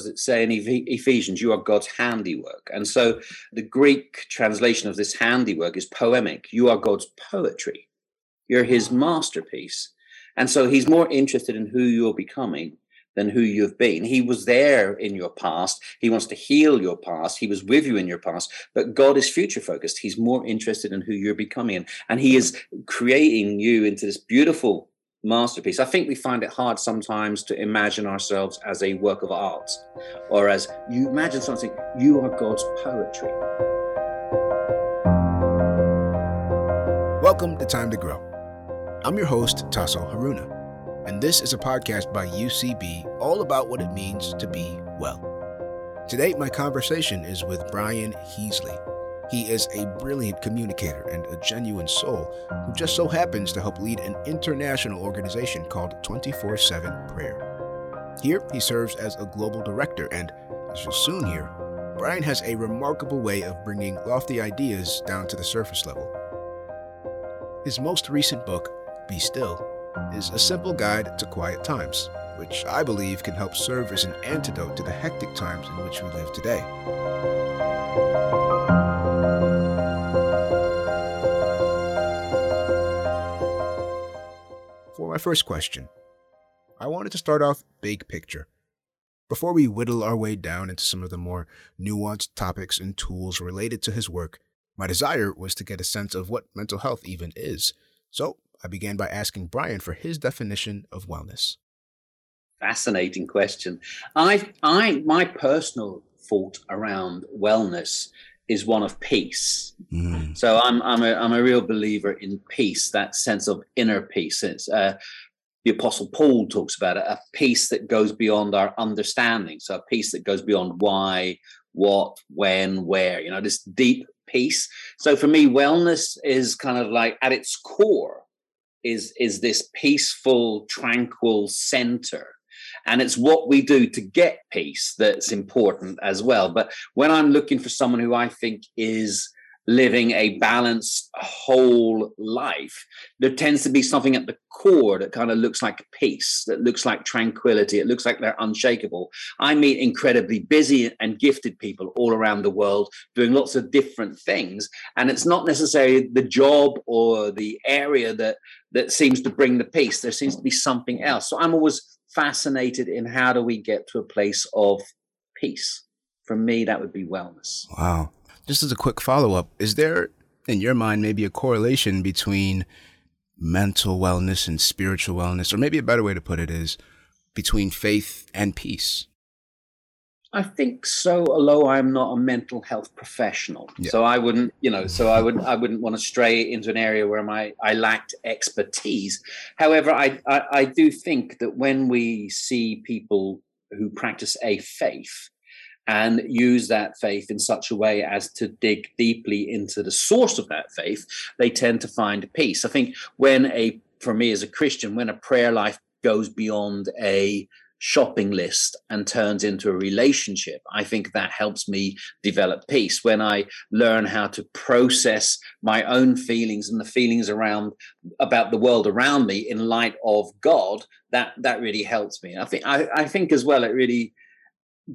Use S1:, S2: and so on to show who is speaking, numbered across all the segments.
S1: does it say in Ephesians? You are God's handiwork. And so the Greek translation of this handiwork is poiema. You are God's poetry. You're his masterpiece. And so he's more interested in who you're becoming than who you've been. He was there in your past. He wants to heal your past. He was with you in your past. But God is future focused. He's more interested in who you're becoming. And he is creating you into this beautiful masterpiece. I think we find it hard sometimes to imagine ourselves as a work of art or as you imagine something, you are God's poetry.
S2: Welcome to Time to Grow. I'm your host, Tasso Haruna, and this is a podcast by UCB all about what it means to be well. Today, my conversation is with Brian Heasley. He is a brilliant communicator and a genuine soul who just so happens to help lead an international organization called 24 7 Prayer. Here, he serves as a global director, and as you'll soon hear, Brian has a remarkable way of bringing lofty ideas down to the surface level. His most recent book, Be Still, is a simple guide to quiet times, which I believe can help serve as an antidote to the hectic times in which we live today. My first question, I wanted to start off big picture. Before we whittle our way down into some of the more nuanced topics and tools related to his work, my desire was to get a sense of what mental health even is. So I began by asking Brian for his definition of wellness.
S1: Fascinating question. I, I, my personal thought around wellness is one of peace. Mm. So I'm I'm a I'm a real believer in peace, that sense of inner peace. It's uh, the Apostle Paul talks about it, a peace that goes beyond our understanding. So a peace that goes beyond why, what, when, where. You know, this deep peace. So for me, wellness is kind of like at its core is is this peaceful, tranquil center and it's what we do to get peace that's important as well. But when I'm looking for someone who I think is living a balanced whole life, there tends to be something at the core that kind of looks like peace, that looks like tranquility, it looks like they're unshakable. I meet incredibly busy and gifted people all around the world doing lots of different things. And it's not necessarily the job or the area that that seems to bring the peace. There seems to be something else. So I'm always fascinated in how do we get to a place of peace. For me, that would be wellness.
S2: Wow. Just as a quick follow up, is there in your mind maybe a correlation between mental wellness and spiritual wellness? Or maybe a better way to put it is between faith and peace?
S1: I think so, although I'm not a mental health professional. Yeah. So I wouldn't, you know, so I would I wouldn't want to stray into an area where my I lacked expertise. However, I, I, I do think that when we see people who practice a faith and use that faith in such a way as to dig deeply into the source of that faith, they tend to find peace. I think when a for me as a Christian, when a prayer life goes beyond a shopping list and turns into a relationship, I think that helps me develop peace. When I learn how to process my own feelings and the feelings around about the world around me in light of God, that that really helps me. I think I, I think as well it really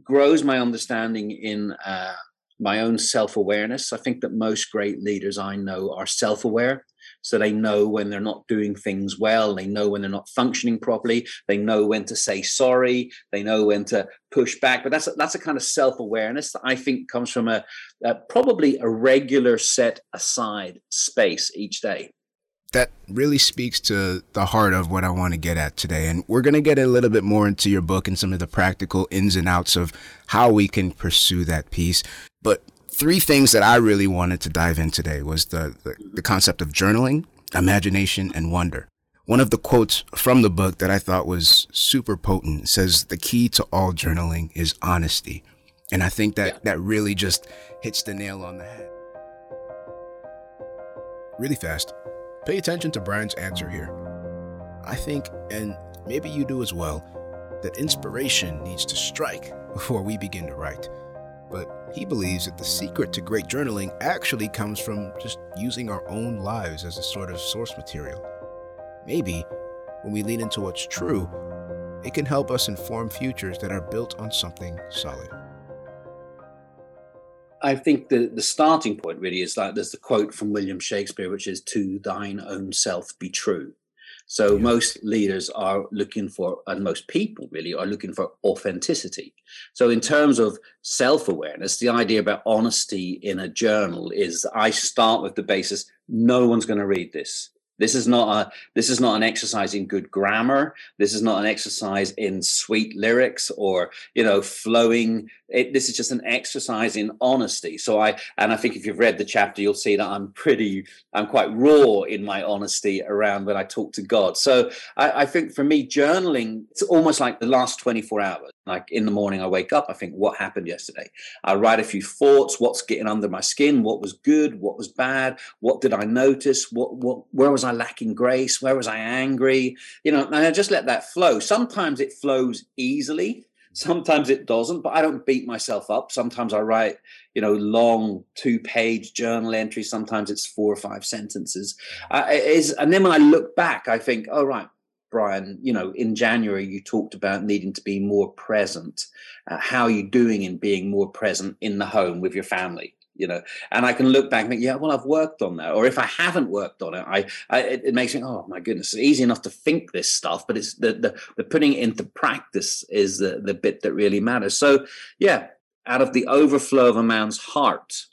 S1: grows my understanding in uh, my own self awareness. I think that most great leaders I know are self aware so they know when they're not doing things well they know when they're not functioning properly they know when to say sorry they know when to push back but that's a, that's a kind of self-awareness that i think comes from a, a probably a regular set aside space each day
S2: that really speaks to the heart of what I want to get at today. And we're going to get a little bit more into your book and some of the practical ins and outs of how we can pursue that peace. But three things that I really wanted to dive in today was the, the, the concept of journaling, imagination, and wonder. One of the quotes from the book that I thought was super potent says the key to all journaling is honesty. And I think that yeah. that really just hits the nail on the head. Really fast, pay attention to Brian's answer here. I think, and maybe you do as well, that inspiration needs to strike before we begin to write but he believes that the secret to great journaling actually comes from just using our own lives as a sort of source material. Maybe, when we lean into what's true, it can help us inform futures that are built on something solid.
S1: I think the, the starting point really is like there's the quote from William Shakespeare, which is, To thine own self be true. So yeah. most leaders are looking for, and most people really are looking for authenticity. So in terms of self-awareness, the idea about honesty in a journal is I start with the basis, no one's going to read this. This is not a this is not an exercise in good grammar. This is not an exercise in sweet lyrics or you know flowing. It, this is just an exercise in honesty. So I and I think if you've read the chapter, you'll see that I'm pretty I'm quite raw in my honesty around when I talk to God. So I, I think for me, journaling it's almost like the last 24 hours. Like in the morning, I wake up, I think, what happened yesterday? I write a few thoughts. What's getting under my skin? What was good? What was bad? What did I notice? What what where was I lacking grace? Where was I angry? You know, and I just let that flow. Sometimes it flows easily. Sometimes it doesn't, but I don't beat myself up. Sometimes I write, you know, long two-page journal entries. Sometimes it's four or five sentences. Uh, is and then when I look back, I think, oh right, Brian, you know, in January you talked about needing to be more present. Uh, how are you doing in being more present in the home with your family? You know, and I can look back and think, yeah, well, I've worked on that. Or if I haven't worked on it, I, I it, it, makes me, oh my goodness, it's easy enough to think this stuff, but it's the the, the putting it into practice is the the bit that really matters. So, yeah, out of the overflow of a man's heart,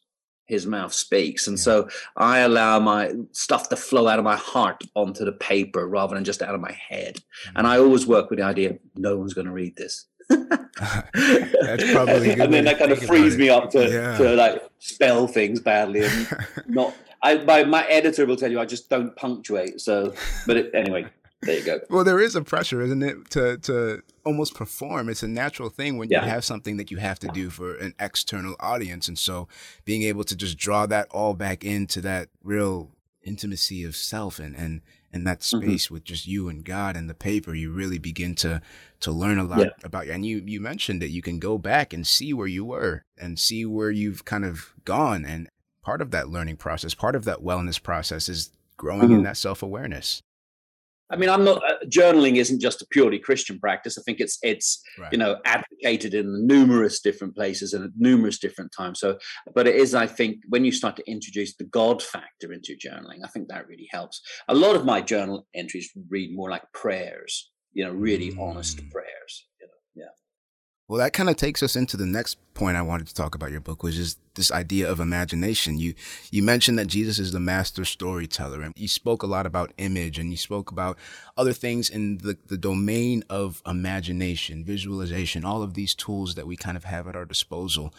S1: his mouth speaks. And yeah. so I allow my stuff to flow out of my heart onto the paper rather than just out of my head. Mm-hmm. And I always work with the idea no one's going to read this. That's probably and then that kind of frees me up to, yeah. to like spell things badly and not. I my, my editor will tell you I just don't punctuate. So, but it, anyway, there you go.
S2: Well, there is a pressure, isn't it, to to almost perform. It's a natural thing when yeah. you have something that you have to do for an external audience, and so being able to just draw that all back into that real intimacy of self and and and that mm-hmm. space mm-hmm. with just you and God and the paper, you really begin to to learn a lot yeah. about you. And you you mentioned that you can go back and see where you were and see where you've kind of gone. And part of that learning process, part of that wellness process, is growing mm-hmm. in that self awareness.
S1: I mean, I'm not uh, journaling isn't just a purely Christian practice. I think it's it's right. you know advocated in numerous different places and at numerous different times. So, but it is, I think, when you start to introduce the God factor into journaling, I think that really helps. A lot of my journal entries read more like prayers, you know, really mm. honest prayers.
S2: Well, that kind of takes us into the next point I wanted to talk about your book, which is this idea of imagination. You you mentioned that Jesus is the master storyteller, and you spoke a lot about image, and you spoke about other things in the, the domain of imagination, visualization, all of these tools that we kind of have at our disposal.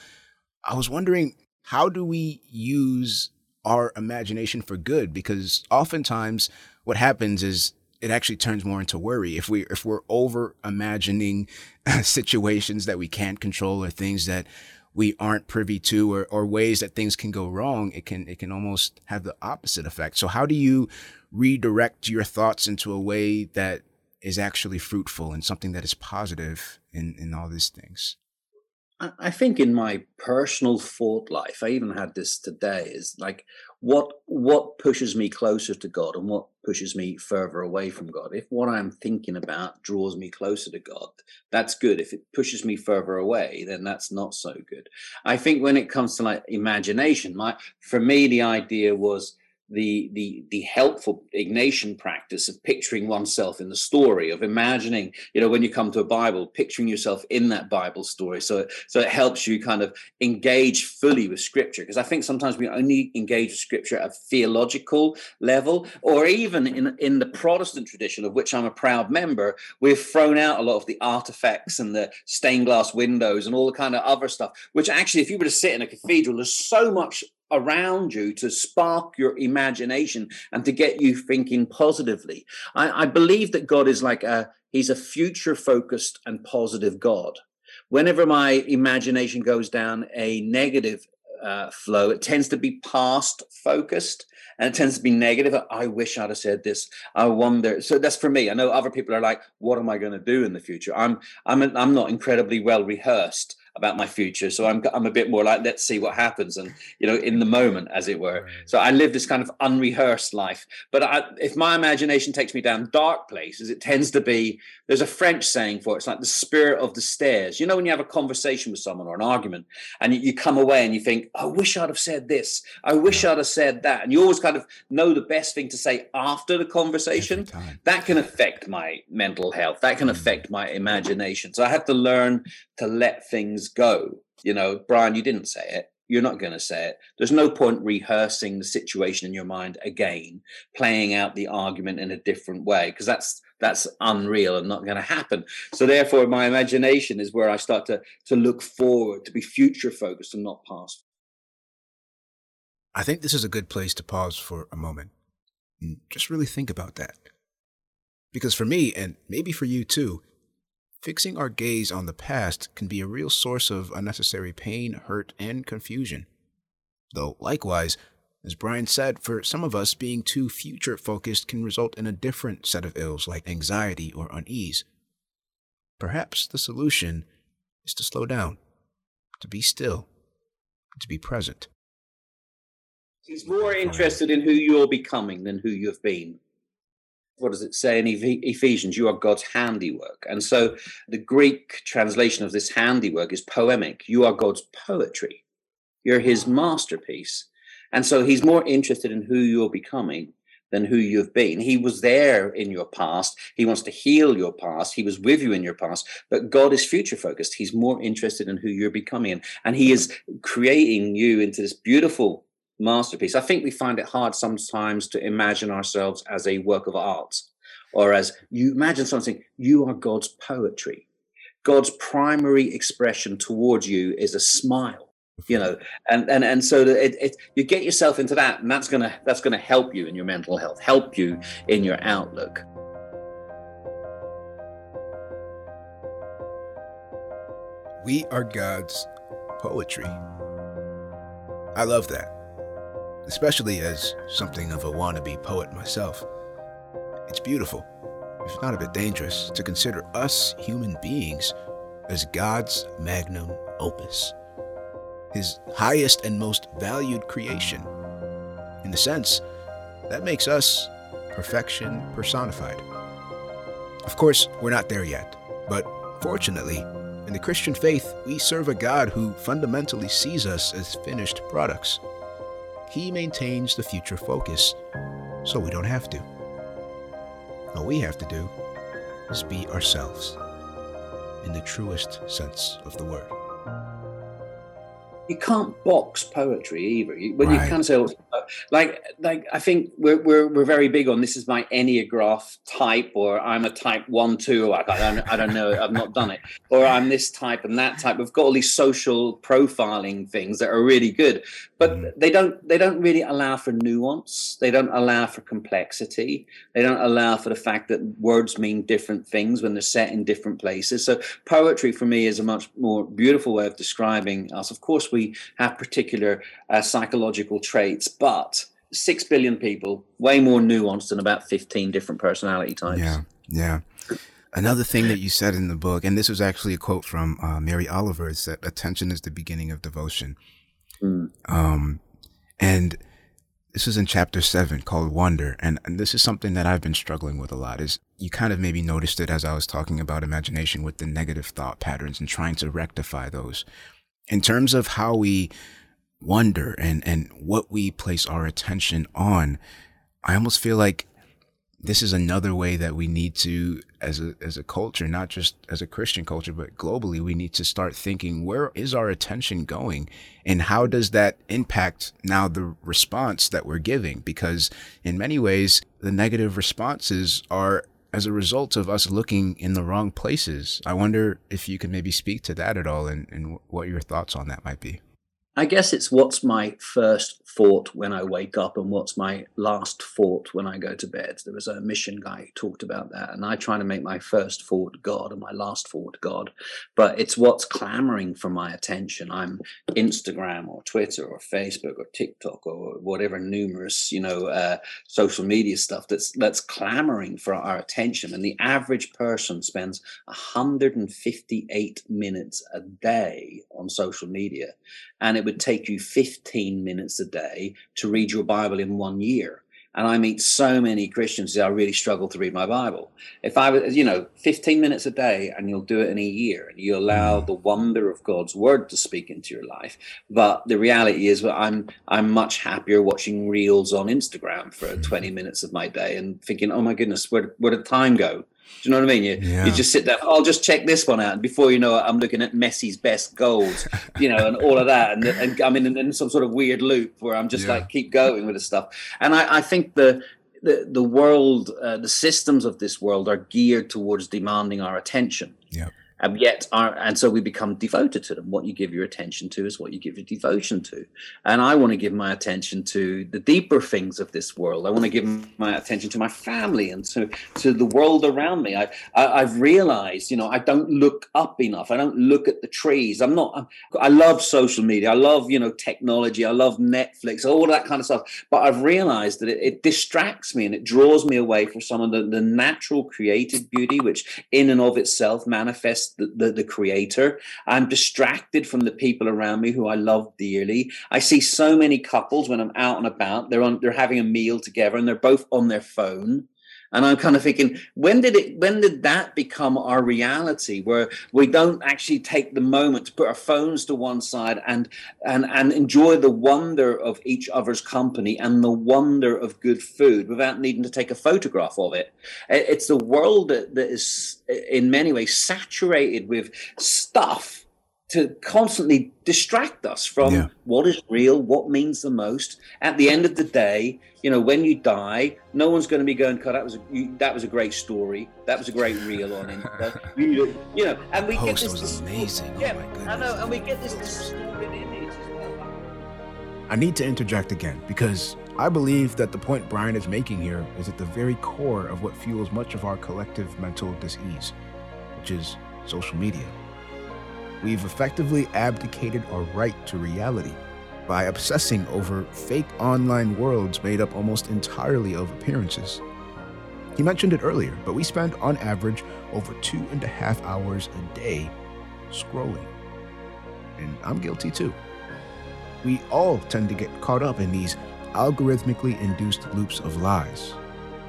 S2: I was wondering, how do we use our imagination for good? Because oftentimes what happens is it actually turns more into worry. If we if we're over imagining situations that we can't control or things that we aren't privy to or, or ways that things can go wrong it can it can almost have the opposite effect. So how do you redirect your thoughts into a way that is actually fruitful and something that is positive in in all these things?
S1: I think in my personal thought life, I even had this today, is like what what pushes me closer to God and what pushes me further away from God. If what I'm thinking about draws me closer to God, that's good. If it pushes me further away, then that's not so good. I think when it comes to like imagination, my for me the idea was the the the helpful Ignatian practice of picturing oneself in the story, of imagining, you know, when you come to a Bible, picturing yourself in that Bible story. So so it helps you kind of engage fully with Scripture. Because I think sometimes we only engage with Scripture at a theological level, or even in in the Protestant tradition, of which I'm a proud member, we've thrown out a lot of the artifacts and the stained glass windows and all the kind of other stuff. Which actually, if you were to sit in a cathedral, there's so much around you to spark your imagination and to get you thinking positively. I, I believe that God is like a he's a future focused and positive God. Whenever my imagination goes down a negative uh, flow, it tends to be past focused and it tends to be negative. I wish I'd have said this. I wonder. So that's for me. I know other people are like, "What am I going to do in the future?" I'm I'm I'm not incredibly well rehearsed about my future. So I'm I'm a bit more like let's see what happens, and you know, in the moment, as it were. So I live this kind of unrehearsed life. But I, if my imagination takes me down dark places, it tends to be there's a French saying for it. It's like the spirit of the stairs. You know, when you have a conversation with someone or an argument, and you, you come away and you think, I wish I'd have said this. I wish I'd have said that. And you always kind of know the best thing to say after the conversation. That can affect my mental health. That can mm. affect my imagination. So I have to learn to let things go. You know, Brian, you didn't say it. You're not going to say it. There's no point rehearsing the situation in your mind again, playing out the argument in a different way, because that's that's unreal and not going to happen. So therefore, my imagination is where I start to to look forward, to be future focused and not past.
S2: I think this is a good place to pause for a moment and just really think about that. Because for me, and maybe for you too, fixing our gaze on the past can be a real source of unnecessary pain, hurt, and confusion. Though, likewise, as Brian said, for some of us, being too future focused can result in a different set of ills like anxiety or unease. Perhaps the solution is to slow down, to be still, to be present.
S1: He's more interested in who you're becoming than who you've been what does it say in Ephesians? You are God's handiwork. And so the Greek translation of this handiwork is poiema. You are God's poetry. You're his masterpiece. And so he's more interested in who you're becoming than who you've been. He was there in your past. He wants to heal your past. He was with you in your past. But God is future focused. He's more interested in who you're becoming. And he is creating you into this beautiful masterpiece. I think we find it hard sometimes to imagine ourselves as a work of art or as you imagine something, you are God's poetry. God's primary expression towards you is a smile you know and and and so it, it, you get yourself into that and that's gonna that's gonna help you in your mental health help you in your outlook
S2: we are god's poetry i love that especially as something of a wannabe poet myself. It's beautiful, if not a bit dangerous, to consider us human beings as God's magnum opus, His highest and most valued creation. In a sense, that makes us perfection personified. Of course, we're not there yet, but fortunately, in the Christian faith, we serve a God who fundamentally sees us as finished products. He maintains the future focus, so we don't have to. All we have to do is be ourselves in the truest sense of the word
S1: you can't box poetry either. When right. you of say, like, like I think we're, we're we're very big on this is my Enneagram type, or I'm a type one two. Like I don't I don't know, I've not done it, or I'm this type and that type. We've got all these social profiling things that are really good, but mm. they don't they don't really allow for nuance. They don't allow for complexity. They don't allow for the fact that words mean different things when they're set in different places. So poetry for me is a much more beautiful way of describing us. Of course we have particular uh, psychological traits, but six billion people, way more nuanced than about 15 different personality types.
S2: Yeah, yeah. Another thing that you said in the book, and this was actually a quote from uh, Mary Oliver, is that attention is the beginning of devotion. Mm. Um, and this is in chapter seven called Wonder. And, and this is something that I've been struggling with a lot is you kind of maybe noticed it as I was talking about imagination with the negative thought patterns and trying to rectify those in terms of how we wonder and, and what we place our attention on, I almost feel like this is another way that we need to, as a, as a culture, not just as a Christian culture, but globally, we need to start thinking, where is our attention going? And how does that impact now the response that we're giving? Because in many ways, the negative responses are as a result of us looking in the wrong places. I wonder if you could maybe speak to that at all and, and what your thoughts on that might be.
S1: I guess it's what's my first thought when I wake up and what's my last thought when I go to bed. There was a mission guy who talked about that, and I try to make my first thought God and my last thought God. But it's what's clamoring for my attention. I'm Instagram or Twitter or Facebook or TikTok or whatever numerous you know uh, social media stuff that's that's clamoring for our attention. And the average person spends 158 minutes a day on social media, and it would take you 15 minutes a day to read your Bible in one year. And I meet so many Christians that I really struggle to read my Bible. If I was, you know, 15 minutes a day and you'll do it in a year and you allow mm. the wonder of God's word to speak into your life. But the reality is well, I'm I'm much happier watching reels on Instagram for 20 minutes of my day and thinking, oh my goodness, where, where did time go? Do you know what I mean? You, yeah. you just sit there. I'll just check this one out, and before you know it, I'm looking at Messi's best goals, you know, and all of that, and, and I'm in, in, some sort of weird loop where I'm just yeah. like keep going with the stuff. And I, I think the the the world, uh, the systems of this world are geared towards demanding our attention.
S2: Yeah
S1: and yet our, and so we become devoted to them. What you give your attention to is what you give your devotion to. And i want to give my attention to the deeper things of this world. I want to give my attention to my family and to to the world around me. I, I have realized you know i don't look up enough. I don't look at the trees. I'm not I'm, i love social media. I love you know technology. I love netflix all that kind of stuff. But i've realized that it, it distracts me and it draws me away from some of the, the natural creative beauty which in and of itself manifests the, the, the creator. I'm distracted from the people around me who I love dearly. I see so many couples when I'm out and about, they're on, they're having a meal together and they're both on their phone and I'm kind of thinking, when did it? When did that become our reality, where we don't actually take the moment to put our phones to one side and and and enjoy the wonder of each other's company and the wonder of good food without needing to take a photograph of it? It's a world that, that is, in many ways, saturated with stuff to constantly distract us from yeah. what is real, what means the most. At the end of the day, you know, when you die, no one's going to be going, "God, that was a, you, that was a great story. That was a great reel on it." you, you know, and we
S2: Post
S1: get this.
S2: was amazing. Oh yeah, oh I
S1: know, and we get this as well.
S2: I need to interject again because I believe that the point Brian is making here is at the very core of what fuels much of our collective mental disease, which is social media. We've effectively abdicated our right to reality by obsessing over fake online worlds made up almost entirely of appearances. He mentioned it earlier, but we spend on average over two and a half hours a day scrolling. And I'm guilty too. We all tend to get caught up in these algorithmically induced loops of lies.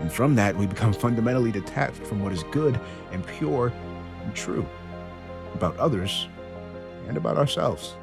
S2: And from that, we become fundamentally detached from what is good and pure and true about others and about ourselves.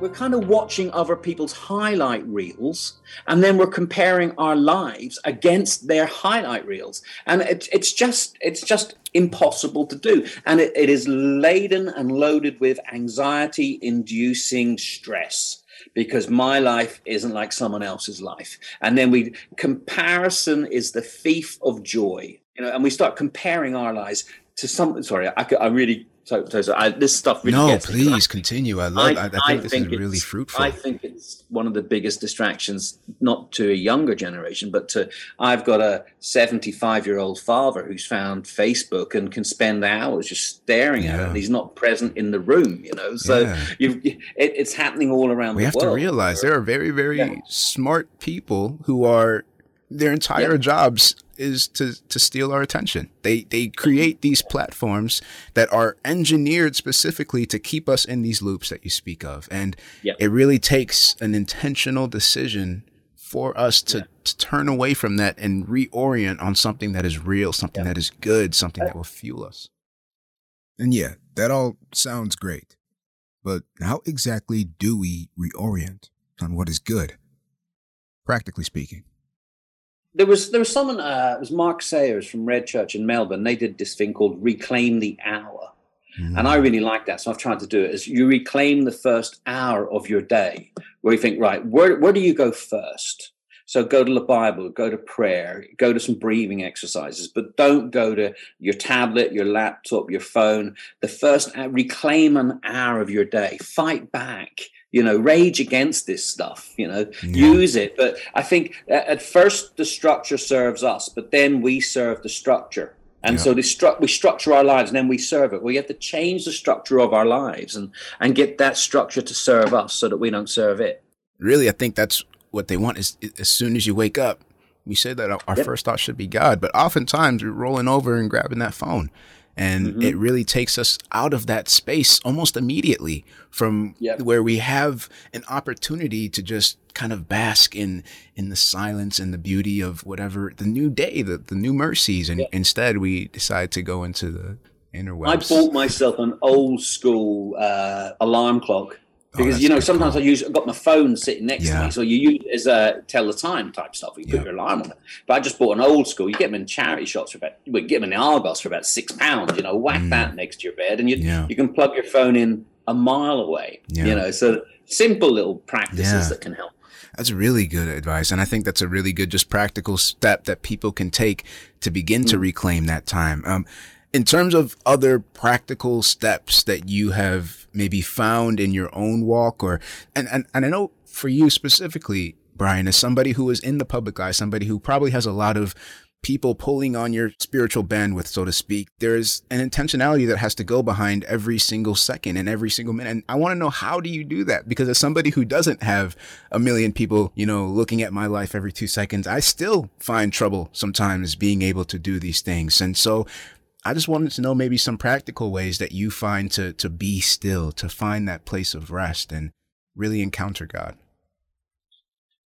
S1: We're kind of watching other people's highlight reels, and then we're comparing our lives against their highlight reels, and it, it's just it's just impossible to do, and it, it is laden and loaded with anxiety-inducing stress because my life isn't like someone else's life. And then we comparison is the thief of joy, you know, and we start comparing our lives to some. Sorry, I, I really so, so, so I, this stuff really
S2: no please continue i love I, I think I this think is really fruitful
S1: i think it's one of the biggest distractions not to a younger generation but to i've got a 75 year old father who's found facebook and can spend hours just staring yeah. at it and he's not present in the room you know so yeah. it, it's happening all around the world.
S2: we have
S1: world.
S2: to realize there are very very yeah. smart people who are their entire jobs is to to steal our attention. They they create these platforms that are engineered specifically to keep us in these loops that you speak of, and yeah. it really takes an intentional decision for us to, yeah. to turn away from that and reorient on something that is real, something that is good, something uh, that will fuel us. And yeah, that all sounds great, but how exactly do we reorient on what is good, practically speaking?
S1: There was there was someone uh, it was Mark Sayers from Red Church in Melbourne. They did this thing called Reclaim the Hour, mm. and I really like that. So I've tried to do it. Is you reclaim the first hour of your day, where you think, right, where where do you go first? So go to the Bible, go to prayer, go to some breathing exercises, but don't go to your tablet, your laptop, your phone. The first reclaim an hour of your day. Fight back you know rage against this stuff you know yeah. use it but i think uh, at first the structure serves us but then we serve the structure and yeah. so stru- we structure our lives and then we serve it we have to change the structure of our lives and and get that structure to serve us so that we don't serve it
S2: really i think that's what they want is as soon as you wake up we say that our yep. first thought should be god but oftentimes we're rolling over and grabbing that phone and mm-hmm. it really takes us out of that space almost immediately from yep. where we have an opportunity to just kind of bask in in the silence and the beauty of whatever the new day the, the new mercies and yep. instead we decide to go into the interwebs
S1: i bought myself an old school uh, alarm clock because oh, you know sometimes. I use I've got my phone sitting next yeah. to me, so you use it as a tell the time type stuff. You put yeah. your alarm on it. But I just bought an old school. You get them in charity shops for about we get them in the Argos for about six pounds. You know, whack mm. that next to your bed, and you yeah. you can plug your phone in a mile away. You know, so simple little practices that can help.
S2: That's really good advice. And I think that's a really good, just practical step that people can take to begin mm. to reclaim that time. Um, in terms of other practical steps that you have maybe found in your own walk or and, and, and I know for you specifically, Brian, as somebody who is in the public eye, somebody who probably has a lot of people pulling on your spiritual bandwidth, so to speak. There's an intentionality that has to go behind every single second and every single minute. And I want to know how do you do that? Because as somebody who doesn't have a million people, you know, looking at my life every two seconds, I still find trouble sometimes being able to do these things. And so I just wanted to know maybe some practical ways that you find to to be still, to find that place of rest and really encounter God.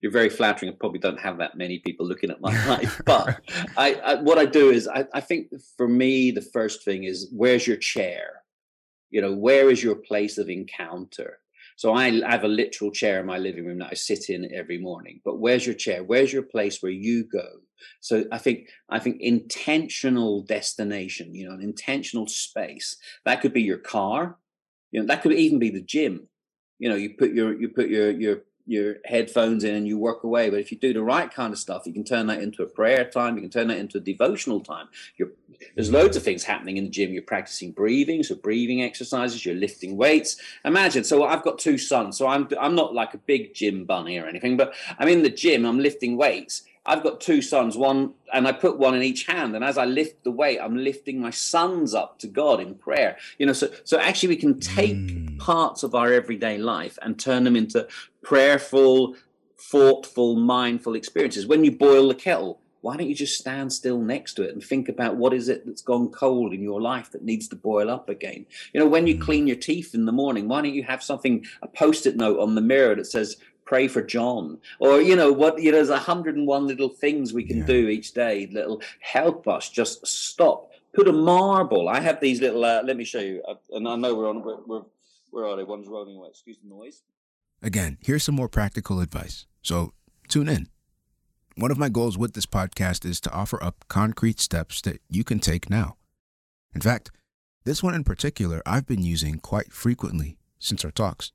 S1: You're very flattering. I probably don't have that many people looking at my life, but I, I, what I do is I, I think for me the first thing is where's your chair? You know, where is your place of encounter? So I have a literal chair in my living room that I sit in every morning. But where's your chair? Where's your place where you go? So I think I think intentional destination, you know, an intentional space. That could be your car, you know, that could even be the gym. You know, you put your you put your your your headphones in and you work away. But if you do the right kind of stuff, you can turn that into a prayer time. You can turn that into a devotional time. You're, there's loads of things happening in the gym. You're practicing breathing, so breathing exercises. You're lifting weights. Imagine. So I've got two sons, so I'm I'm not like a big gym bunny or anything, but I'm in the gym. I'm lifting weights. I've got two sons, one, and I put one in each hand. And as I lift the weight, I'm lifting my sons up to God in prayer. You know, so so actually we can take mm. parts of our everyday life and turn them into prayerful, thoughtful, mindful experiences. When you boil the kettle, why don't you just stand still next to it and think about what is it that's gone cold in your life that needs to boil up again? You know, when you mm. clean your teeth in the morning, why don't you have something, a post-it note on the mirror that says, pray for John, or you know what? You know, there's a hundred and one little things we can yeah. do each day that'll help us just stop. Put a marble. I have these little. Uh, let me show you. Uh, and I know we're on. We're, we're where are they? One's rolling away. Excuse the noise.
S2: Again, here's some more practical advice. So tune in. One of my goals with this podcast is to offer up concrete steps that you can take now. In fact, this one in particular I've been using quite frequently since our talks.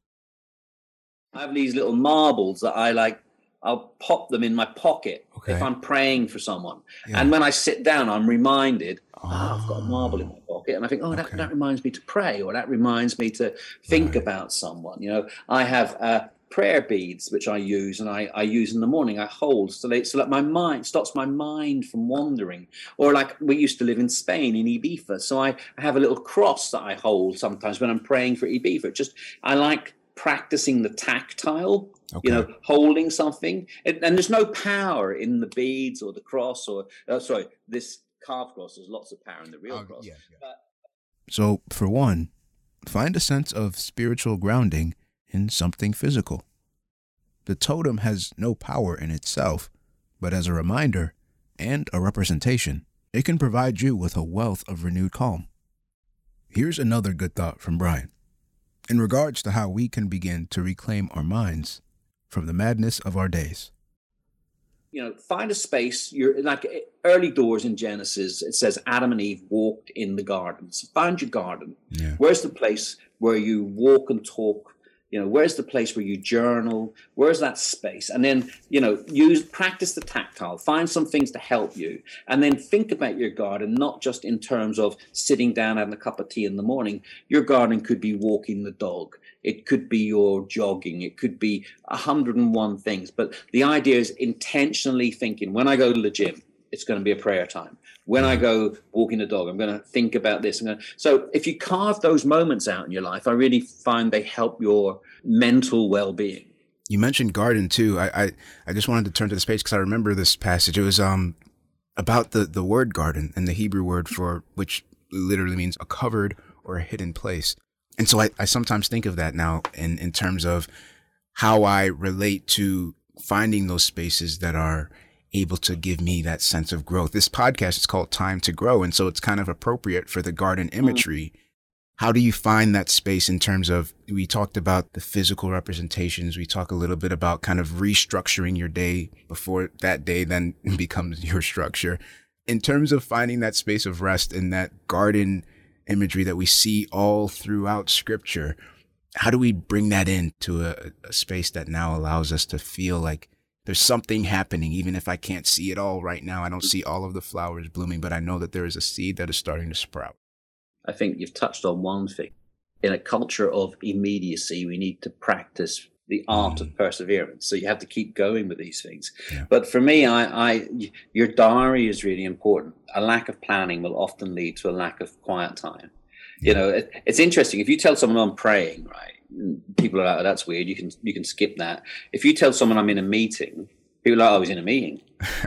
S1: I have these little marbles that I like. I'll pop them in my pocket okay. if I'm praying for someone. Yeah. And when I sit down, I'm reminded, oh. oh, I've got a marble in my pocket. And I think, oh, that, that reminds me to pray, or that reminds me to think right. about someone. You know, I have uh, prayer beads, which I use, and I, I use in the morning. I hold so, they, so that my mind stops my mind from wandering. Or like we used to live in Spain in Ibiza. So I, I have a little cross that I hold sometimes when I'm praying for Ibiza. Just, I like practicing the tactile okay. you know holding something. And, and, there's no power in the beads or the cross or uh, sorry this carved cross. There's lots of power in the real uh, cross. yeah, yeah.
S2: so for one find a sense of spiritual grounding in something physical. The totem has no power in itself but as a reminder and a representation it can provide you with a wealth of renewed calm. Here's another good thought from brian in regards to how we can begin to reclaim our minds from the madness of our days.
S1: You know, find a space. You're like early doors in Genesis. It says Adam and Eve walked in the garden. So find your garden. Yeah. Where's the place where you walk and talk you know where's the place where you journal? Where's that space? And then you know use practice the tactile. Find some things to help you. And then think about your garden not just in terms of sitting down having a cup of tea in the morning. Your garden could be walking the dog. It could be your jogging. It could be 101 things. But the idea is intentionally thinking when i go to the gym it's going to be a prayer time when I go walking the dog, I'm going to think about this. Gonna... So if you carve those moments out in your life, I really find they help your mental well-being.
S2: You mentioned garden too. I I, I just wanted to turn to this page because I remember this passage. It was um about the the word garden and the Hebrew word for which literally means a covered or a hidden place. And so I, I sometimes think of that now in, in terms of how I relate to finding those spaces that are able to give me that sense of growth. This podcast is called Time to Grow. And so it's kind of appropriate for the garden mm-hmm. imagery. How do you find that space in terms of, we talked about the physical representations. We talk a little bit about kind of restructuring your day before that day then becomes your structure. In terms of finding that space of rest in that garden imagery that we see all throughout scripture, how do we bring that into a, a space that now allows us to feel like there's something happening, even if I can't see it all right now. I don't see all of the flowers blooming, but I know that there is a seed that is starting to sprout.
S1: I think you've touched on one thing. In a culture of immediacy, we need to practice the art mm. of perseverance. So you have to keep going with these things. Yeah. But for me, I, I, your diary is really important. A lack of planning will often lead to a lack of quiet time. Yeah. You know, it, it's interesting if you tell someone I'm praying, right? People are like, oh, that's weird. You can you can skip that. If you tell someone I'm in a meeting, people are like, oh, he's in a meeting.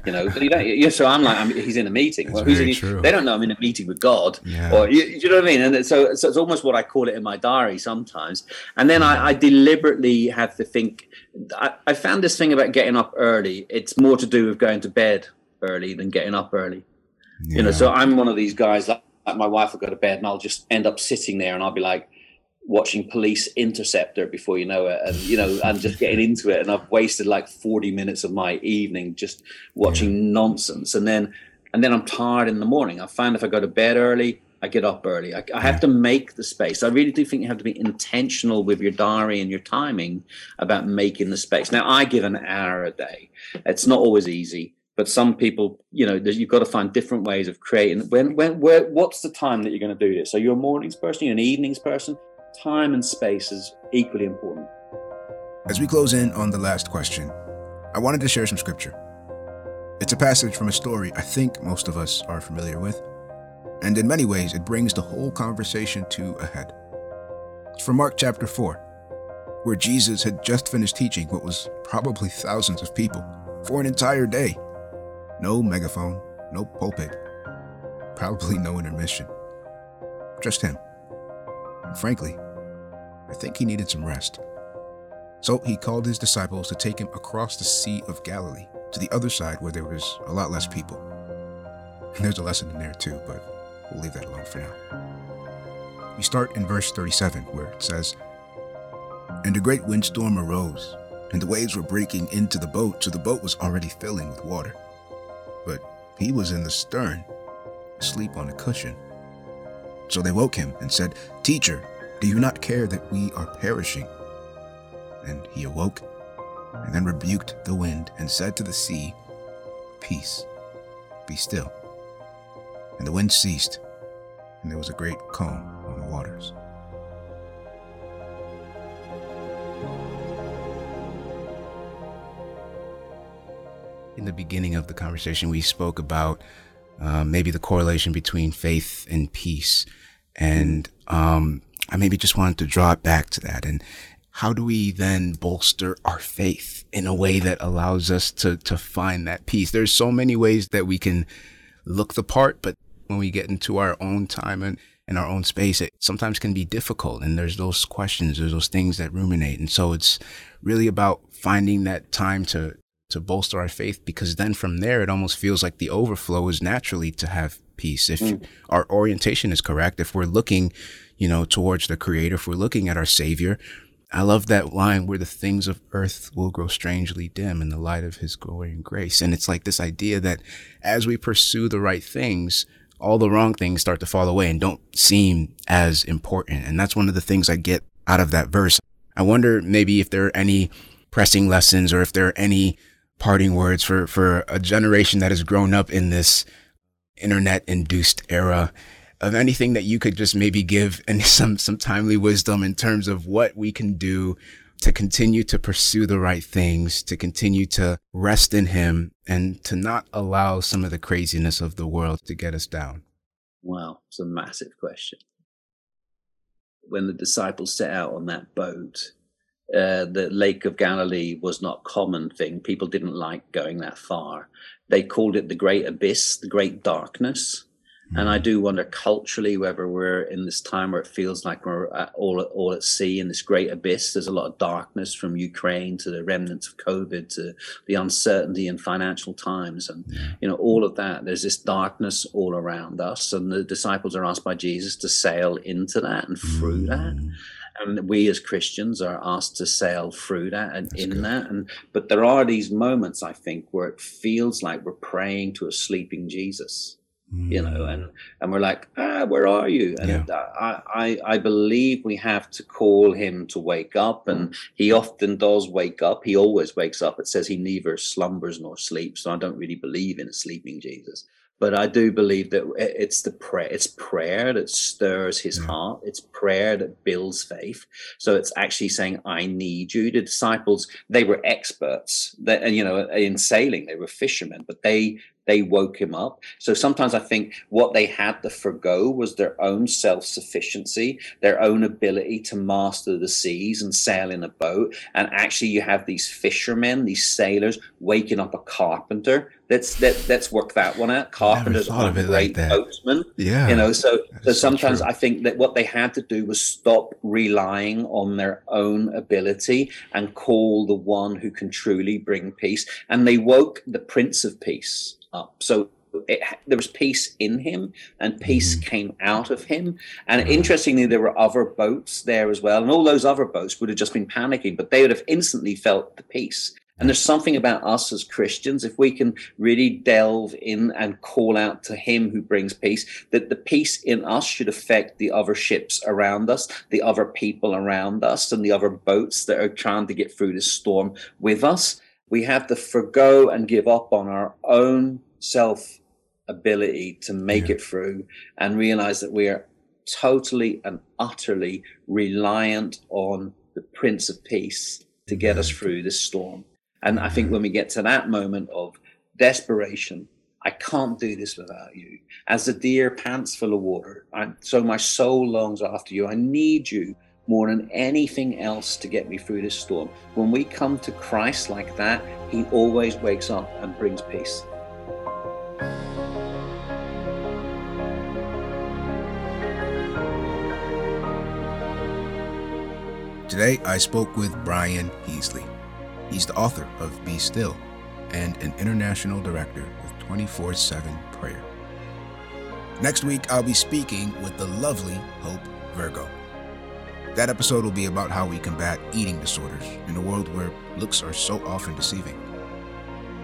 S1: You know, you don't, yeah, so I'm like, I'm, he's in a meeting. Well, who's in, true. They don't know I'm in a meeting with God, yeah. or you, you, know what I mean. And so, so, it's almost what I call it in my diary sometimes. And then I, I deliberately have to think. I, I found this thing about getting up early. It's more to do with going to bed early than getting up early. Yeah. You know, so I'm one of these guys. Like, like my wife will go to bed, and I'll just end up sitting there, and I'll be like watching Police Interceptor before you know it, and you know, and just getting into it. And I've wasted like forty minutes of my evening just watching nonsense, and then and then I'm tired in the morning. I find if I go to bed early, I get up early. I, I, have to make the space. I really do think you have to be intentional with your diary and your timing about making the space. Now, I give an hour a day. It's not always easy, but some people, you know, you've got to find different ways of creating. When, when, where, what's the time that you're going to do this? Are you a mornings person? Are you an evenings person? Time and space is equally important.
S2: As we close in on the last question, I wanted to share some scripture. It's a passage from a story I think most of us are familiar with, and in many ways it brings the whole conversation to a head. It's from Mark chapter 4, where Jesus had just finished teaching what was probably thousands of people for an entire day. No megaphone, no pulpit, probably no intermission. Just him. And frankly, I think he needed some rest. So he called his disciples to take him across the Sea of Galilee to the other side where there was a lot less people. And there's a lesson in there too, but we'll leave that alone for now. We start in verse 37 where it says, And a great windstorm arose, and the waves were breaking into the boat, so the boat was already filling with water. But he was in the stern, asleep on a cushion. So they woke him and said, Teacher, do you not care that we are perishing? And he awoke, and then rebuked the wind, and said to the sea, Peace, be still. And the wind ceased, and there was a great calm on the waters. In the beginning of the conversation, we spoke about uh, maybe the correlation between faith and peace. And um, I maybe just wanted to draw it back to that. And how do we then bolster our faith in a way that allows us to to find that peace? There's so many ways that we can look the part, but when we get into our own time and in our own space, it sometimes can be difficult. And there's those questions, there's those things that ruminate. And so it's really about finding that time to to bolster our faith because then from there it almost feels like the overflow is naturally to have peace. If mm. our orientation is correct if we're looking you know towards the creator if we're looking at our savior i love that line where the things of earth will grow strangely dim in the light of his glory and grace. And it's like this idea that as we pursue the right things all the wrong things start to fall away and don't seem as important. And that's one of the things i get out of that verse. I wonder maybe if there are any pressing lessons or if there are any parting words for, for a generation that has grown up in this internet induced era of anything that you could just maybe give and some, some timely wisdom in terms of what we can do to continue to pursue the right things, to continue to rest in him and to not allow some of the craziness of the world to get us down.
S1: Wow, it's a massive question. When the disciples set out on that boat, uh, the Lake of Galilee was not common thing. People didn't like going that far. They called it the Great Abyss, the Great Darkness. And I do wonder culturally whether we're in this time where it feels like we're at all all at sea in this great abyss. There's a lot of darkness from Ukraine to the remnants of COVID to the uncertainty in financial times, and you know all of that. There's this darkness all around us, and the disciples are asked by Jesus to sail into that and through that mm. And we as Christians are asked to sail through that and That's in good. that. And but there are these moments, I think, where it feels like we're praying to a sleeping Jesus you know and mm. and we're like ah where are you and yeah. I, I i believe we have to call him to wake up and he often does wake up he always wakes up it says he neither slumbers nor sleeps so i don't really believe in a sleeping jesus but I do believe that it's the prayer, it's prayer that stirs his yeah. heart. It's prayer that builds faith. So it's actually saying, "I need you." The disciples, they were experts, that, and you know, in sailing, they were fishermen, but they they woke him up. So sometimes I think what they had to forego was their own self sufficiency, their own ability to master the seas and sail in a boat. And actually, you have these fishermen, these sailors, waking up a carpenter. Let's let, let's work that one out. Carpenter's a great like boatman. Yeah, you know. So so sometimes so I think that what they had to do was stop relying on their own ability and call the one who can truly bring peace. And they woke the Prince of Peace up. So it, there was peace in him and peace mm-hmm. came out of him. And interestingly, there were other boats there as well. And all those other boats would have just been panicking, but they would have instantly felt the peace. And there's something about us as Christians, if we can really delve in and call out to Him who brings peace, that the peace in us should affect the other ships around us, the other people around us, and the other boats that are trying to get through this storm with us we have to forego and give up on our own self ability to make yeah. it through and realize that we are totally and utterly reliant on the Prince of Peace to get us through this storm. And I think when we get to that moment of desperation, I can't do this without you. As the deer pants for the water, I, so my soul longs after you. I need you more than anything else to get me through this storm. When we come to Christ like that, He always wakes up and brings peace.
S2: Today, I spoke with Brian Heasley. He's the author of Be Still and an international director with 24 7 prayer. Next week, I'll be speaking with the lovely Hope Virgo. That episode will be about how we combat eating disorders in a world where looks are so often deceiving.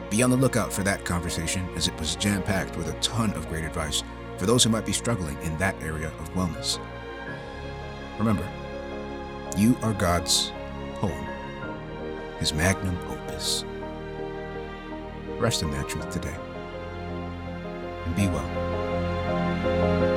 S2: Be on the lookout for that conversation as it was jam packed with a ton of great advice for those who might be struggling in that area of wellness. Remember, you are God's home, His magnum opus. Rest in that truth today and be well.